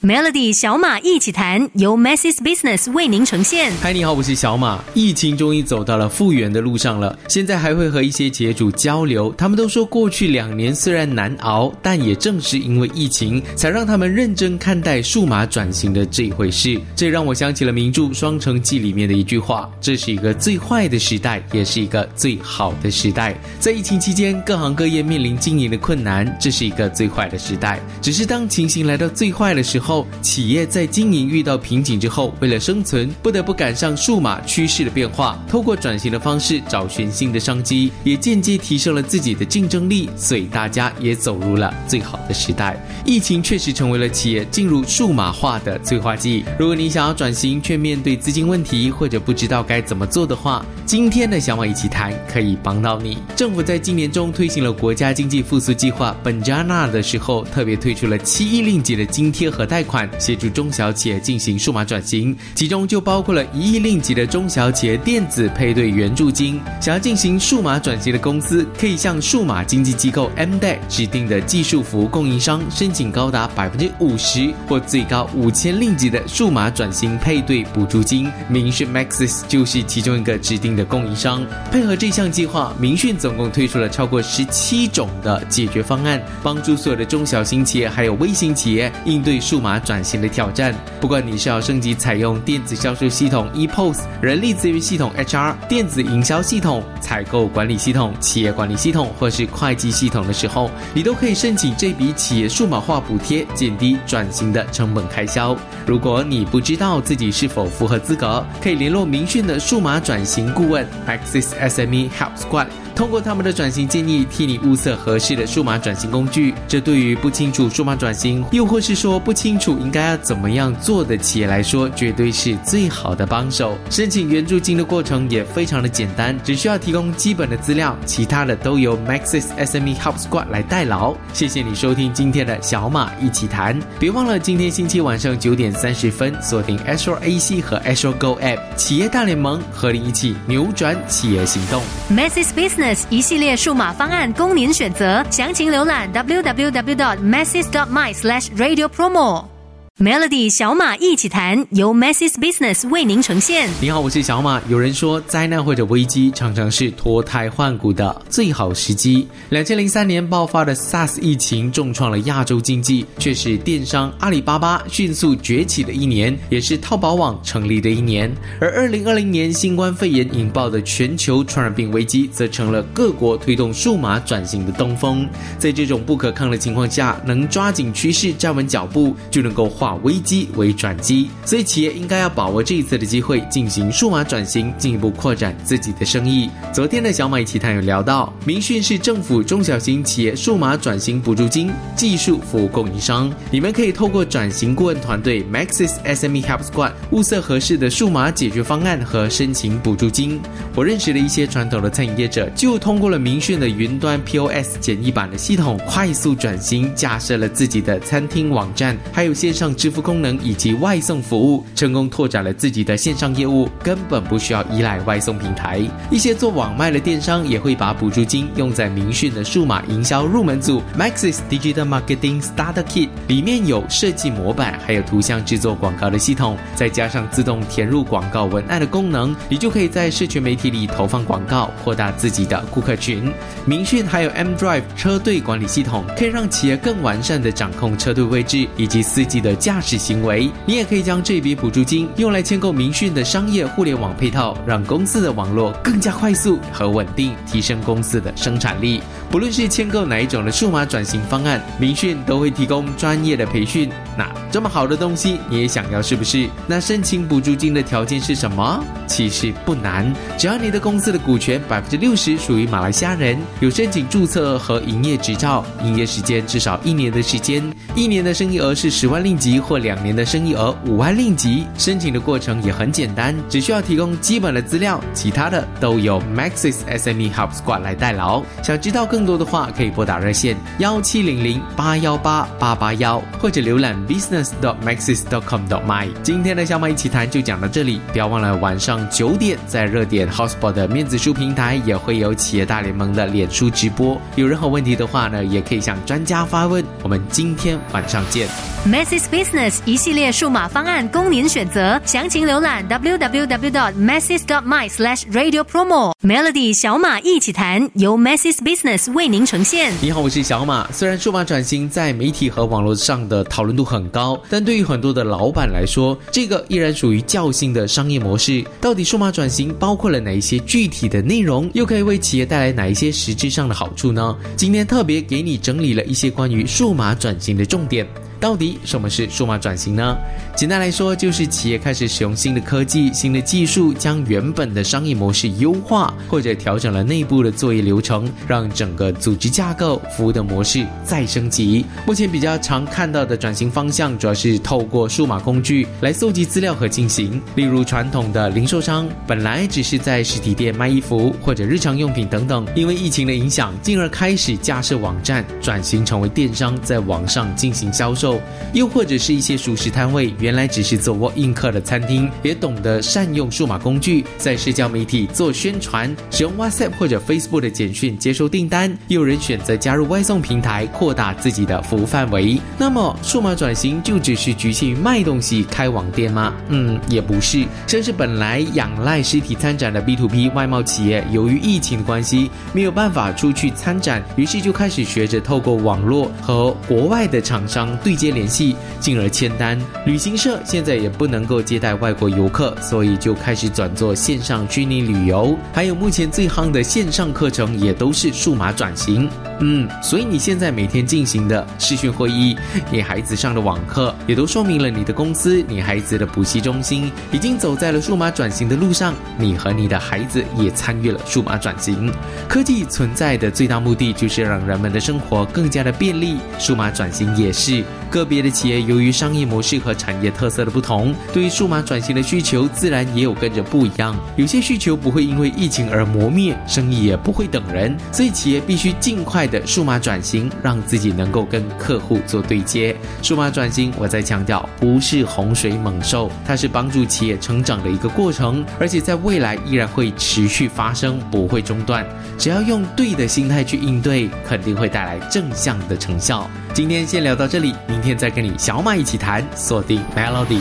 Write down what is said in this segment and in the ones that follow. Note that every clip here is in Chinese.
Melody 小马一起谈，由 Masses Business 为您呈现。嗨，你好，我是小马。疫情终于走到了复原的路上了，现在还会和一些企业主交流，他们都说过去两年虽然难熬，但也正是因为疫情，才让他们认真看待数码转型的这一回事。这让我想起了名著《双城记》里面的一句话：这是一个最坏的时代，也是一个最好的时代。在疫情期间，各行各业面临经营的困难，这是一个最坏的时代。只是当情形来到最坏的时候，后，企业在经营遇到瓶颈之后，为了生存，不得不赶上数码趋势的变化，透过转型的方式找寻新的商机，也间接提升了自己的竞争力，所以大家也走入了最好的时代。疫情确实成为了企业进入数码化的催化剂。如果你想要转型却面对资金问题或者不知道该怎么做的话，今天的小马一起谈可以帮到你。政府在今年中推行了国家经济复苏计划本加纳的时候，特别推出了七亿令吉的津贴和贷。贷款协助中小企业进行数码转型，其中就包括了一亿令吉的中小企业电子配对援助金。想要进行数码转型的公司，可以向数码经济机构 MDA 指定的技术服务供应商申请高达百分之五十或最高五千令吉的数码转型配对补助金。明讯 Maxis 就是其中一个指定的供应商。配合这项计划，明讯总共推出了超过十七种的解决方案，帮助所有的中小型企业还有微型企业应对数码。转型的挑战，不管你是要升级采用电子销售系统 ePOS、人力资源系统 HR、电子营销系统、采购管理系统、企业管理系统或是会计系统的时候，你都可以申请这笔企业数码化补贴，减低转型的成本开销。如果你不知道自己是否符合资格，可以联络明讯的数码转型顾问 Axis SME Help Squad。通过他们的转型建议，替你物色合适的数码转型工具。这对于不清楚数码转型，又或是说不清楚应该要怎么样做的企业来说，绝对是最好的帮手。申请援助金的过程也非常的简单，只需要提供基本的资料，其他的都由 Maxis SME Help Squad 来代劳。谢谢你收听今天的小马一起谈，别忘了今天星期晚上九点三十分锁定 Azure AC 和 Azure Go App 企业大联盟，和你一起扭转企业行动。Maxis Business。一系列数码方案供您选择，详情浏览 www.dot.masses.dot.my/slash/radio promo。Melody 小马一起谈，由 Masses Business 为您呈现。你好，我是小马。有人说，灾难或者危机常常是脱胎换骨的最好时机。两千零三年爆发的 SARS 疫情重创了亚洲经济，却是电商阿里巴巴迅速崛起的一年，也是淘宝网成立的一年。而二零二零年新冠肺炎引爆的全球传染病危机，则成了各国推动数码转型的东风。在这种不可抗的情况下，能抓紧趋势站稳脚步，就能够化。化危机为转机，所以企业应该要把握这一次的机会，进行数码转型，进一步扩展自己的生意。昨天的小马奇谈有聊到，明讯是政府中小型企业数码转型补助金技术服务供应商，你们可以透过转型顾问团队 Maxis SME Help Squad 物色合适的数码解决方案和申请补助金。我认识的一些传统的餐饮业者，就通过了明讯的云端 POS 简易版的系统，快速转型，架设了自己的餐厅网站，还有线上。支付功能以及外送服务，成功拓展了自己的线上业务，根本不需要依赖外送平台。一些做网卖的电商也会把补助金用在明讯的数码营销入门组 Maxis Digital Marketing Starter Kit，里面有设计模板，还有图像制作广告的系统，再加上自动填入广告文案的功能，你就可以在社群媒体里投放广告，扩大自己的顾客群。明讯还有 M Drive 车队管理系统，可以让企业更完善的掌控车队位置以及司机的。驾驶行为，你也可以将这笔补助金用来签购明讯的商业互联网配套，让公司的网络更加快速和稳定，提升公司的生产力。不论是签购哪一种的数码转型方案，明讯都会提供专业的培训。那这么好的东西你也想要是不是？那申请补助金的条件是什么？其实不难，只要你的公司的股权百分之六十属于马来西亚人，有申请注册和营业执照，营业时间至少一年的时间，一年的生意额是十万令吉。或两年的生意额五万令吉，申请的过程也很简单，只需要提供基本的资料，其他的都由 Maxis SME Help Squad 来代劳。想知道更多的话，可以拨打热线幺七零零八幺八八八幺，或者浏览 business dot maxis dot com dot my。今天的小马一起谈就讲到这里，不要忘了晚上上九点，在热点 Houseball 的面子书平台也会有企业大联盟的脸书直播。有任何问题的话呢，也可以向专家发问。我们今天晚上见。Masses Business 一系列数码方案供您选择，详情浏览 www.masses.my/radiopromo。Melody 小马一起谈，由 Masses Business 为您呈现。你好，我是小马。虽然数码转型在媒体和网络上的讨论度很高，但对于很多的老板来说，这个依然属于较新的商业模式。到到底数码转型包括了哪一些具体的内容，又可以为企业带来哪一些实质上的好处呢？今天特别给你整理了一些关于数码转型的重点。到底什么是数码转型呢？简单来说，就是企业开始使用新的科技、新的技术，将原本的商业模式优化，或者调整了内部的作业流程，让整个组织架构、服务的模式再升级。目前比较常看到的转型方向，主要是透过数码工具来搜集资料和进行。例如，传统的零售商本来只是在实体店卖衣服或者日常用品等等，因为疫情的影响，进而开始架设网站，转型成为电商，在网上进行销售。又或者是一些熟食摊位，原来只是做 walk-in 客的餐厅，也懂得善用数码工具，在社交媒体做宣传，使用 WhatsApp 或者 Facebook 的简讯接收订单。有人选择加入外送平台，扩大自己的服务范围。那么，数码转型就只是局限于卖东西、开网店吗？嗯，也不是。甚至本来仰赖实体参展的 B to B 外贸企业，由于疫情的关系，没有办法出去参展，于是就开始学着透过网络和国外的厂商对接。联系，进而签单。旅行社现在也不能够接待外国游客，所以就开始转做线上虚拟旅游。还有目前最夯的线上课程，也都是数码转型。嗯，所以你现在每天进行的视讯会议，你孩子上的网课，也都说明了你的公司、你孩子的补习中心已经走在了数码转型的路上。你和你的孩子也参与了数码转型。科技存在的最大目的就是让人们的生活更加的便利，数码转型也是。个别的企业由于商业模式和产业特色的不同，对于数码转型的需求自然也有跟着不一样。有些需求不会因为疫情而磨灭，生意也不会等人，所以企业必须尽快的数码转型，让自己能够跟客户做对接。数码转型，我在强调，不是洪水猛兽，它是帮助企业成长的一个过程，而且在未来依然会持续发生，不会中断。只要用对的心态去应对，肯定会带来正向的成效。今天先聊到这里，明天再跟你小马一起谈。锁定 Melody。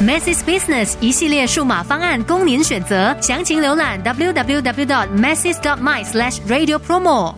Masses Business 一系列数码方案供您选择，详情浏览 www.masses.my/radiopromo。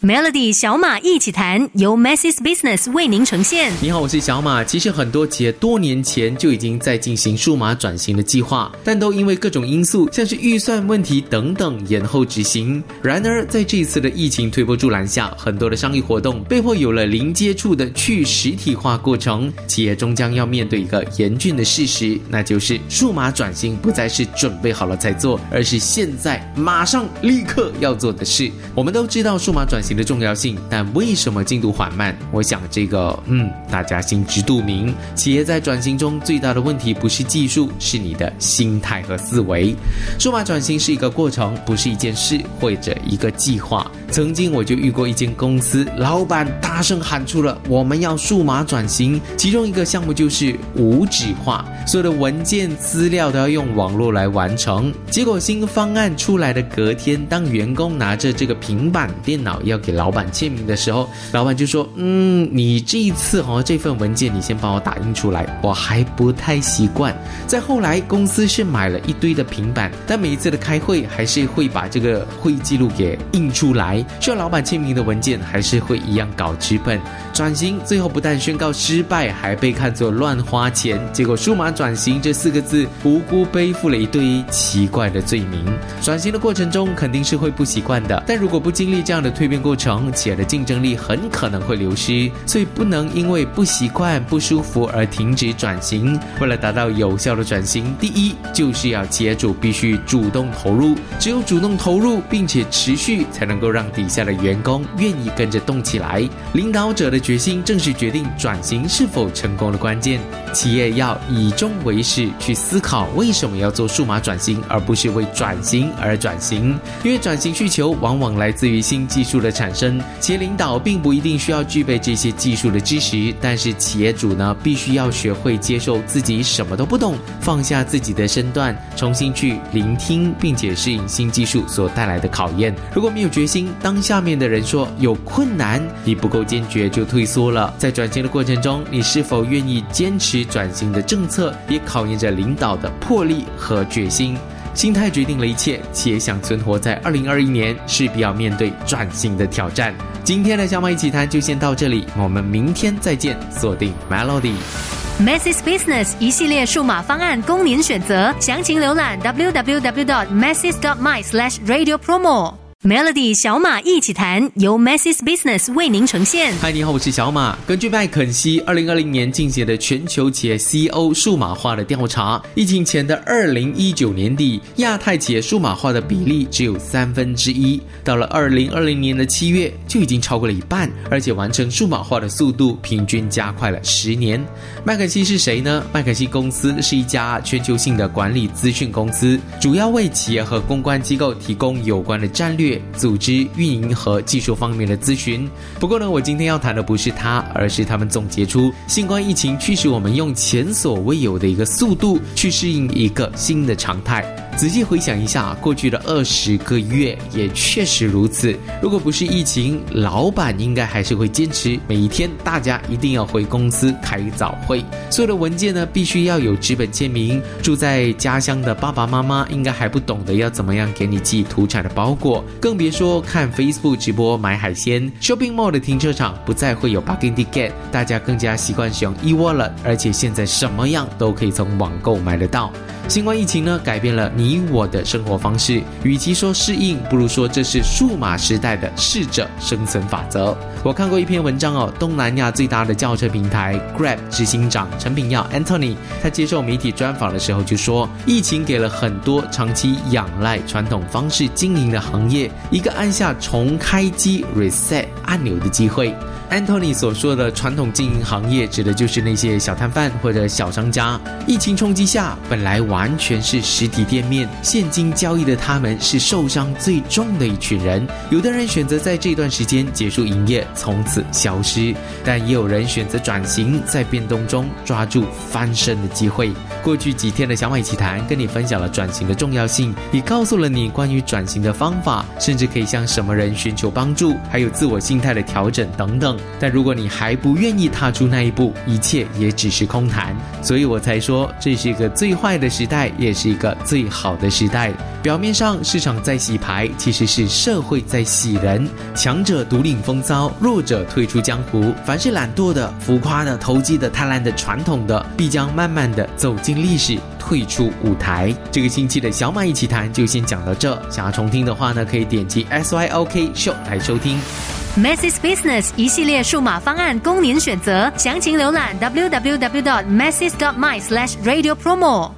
Melody 小马一起谈，由 Masses Business 为您呈现。你好，我是小马。其实很多企业多年前就已经在进行数码转型的计划，但都因为各种因素，像是预算问题等等延后执行。然而，在这一次的疫情推波助澜下，很多的商业活动被迫有了零接触的去实体化过程。企业终将要面对一个严峻的事实，那就是数码转型不再是准备好了才做，而是现在马上立刻要做的事。我们都知道数码转型。的重要性，但为什么进度缓慢？我想这个，嗯，大家心知肚明。企业在转型中最大的问题不是技术，是你的心态和思维。数码转型是一个过程，不是一件事或者一个计划。曾经我就遇过一间公司，老板大声喊出了“我们要数码转型”，其中一个项目就是无纸化，所有的文件资料都要用网络来完成。结果新方案出来的隔天，当员工拿着这个平板电脑要给老板签名的时候，老板就说：“嗯，你这一次哦，这份文件你先帮我打印出来，我还不太习惯。”再后来，公司是买了一堆的平板，但每一次的开会还是会把这个会议记录给印出来，需要老板签名的文件还是会一样搞纸本。转型最后不但宣告失败，还被看作乱花钱。结果“数码转型”这四个字无辜背负了一堆奇怪的罪名。转型的过程中肯定是会不习惯的，但如果不经历这样的蜕变过程，企业的竞争力很可能会流失。所以不能因为不习惯、不舒服而停止转型。为了达到有效的转型，第一就是要企业主必须主动投入。只有主动投入并且持续，才能够让底下的员工愿意跟着动起来。领导者的决心正是决定转型是否成功的关键。企业要以终为始，去思考为什么要做数码转型，而不是为转型而转型。因为转型需求往往来自于新技术的。产生。企业领导并不一定需要具备这些技术的知识，但是企业主呢，必须要学会接受自己什么都不懂，放下自己的身段，重新去聆听，并且适应新技术所带来的考验。如果没有决心，当下面的人说有困难，你不够坚决就退缩了。在转型的过程中，你是否愿意坚持转型的政策，也考验着领导的魄力和决心。心态决定了一切，且想存活在二零二一年，势必要面对转型的挑战。今天的小马一起谈就先到这里，我们明天再见，锁定 Melody，Masses Business 一系列数码方案供您选择，详情浏览 www.masses.my/radiopromo。Melody 小马一起谈，由 Masses Business 为您呈现。嗨，你好，我是小马。根据麦肯锡二零二零年进行的全球企业 CEO 数码化的调查，疫情前的二零一九年底，亚太企业数码化的比例只有三分之一，到了二零二零年的七月就已经超过了一半，而且完成数码化的速度平均加快了十年。麦肯锡是谁呢？麦肯锡公司是一家全球性的管理资讯公司，主要为企业和公关机构提供有关的战略。组织运营和技术方面的咨询。不过呢，我今天要谈的不是他，而是他们总结出新冠疫情驱使我们用前所未有的一个速度去适应一个新的常态。仔细回想一下，过去的二十个月也确实如此。如果不是疫情，老板应该还是会坚持每一天大家一定要回公司开早会。所有的文件呢，必须要有纸本签名。住在家乡的爸爸妈妈应该还不懂得要怎么样给你寄土产的包裹，更别说看 Facebook 直播买海鲜。Shopping Mall 的停车场不再会有 parking ticket，大家更加习惯使用 eWallet，而且现在什么样都可以从网购买得到。新冠疫情呢，改变了你我的生活方式。与其说适应，不如说这是数码时代的适者生存法则。我看过一篇文章哦，东南亚最大的轿车平台 Grab 执行长陈炳耀 Anthony，他接受媒体专访的时候就说，疫情给了很多长期仰赖传统方式经营的行业一个按下重开机 reset 按钮的机会。Anthony 所说的传统经营行业，指的就是那些小摊贩或者小商家。疫情冲击下，本来完全是实体店面、现金交易的他们，是受伤最重的一群人。有的人选择在这段时间结束营业，从此消失；但也有人选择转型，在变动中抓住翻身的机会。过去几天的小马奇谈，跟你分享了转型的重要性，也告诉了你关于转型的方法，甚至可以向什么人寻求帮助，还有自我心态的调整等等。但如果你还不愿意踏出那一步，一切也只是空谈。所以我才说，这是一个最坏的时代，也是一个最好的时代。表面上市场在洗牌，其实是社会在洗人。强者独领风骚，弱者退出江湖。凡是懒惰的、浮夸的、投机的、贪婪的、传统的，必将慢慢的走进历史，退出舞台。这个星期的小马一起谈就先讲到这。想要重听的话呢，可以点击 S Y O K Show 来收听。Masses Business 一系列数码方案供您选择，详情浏览 www.dot masses dot my slash radio promo。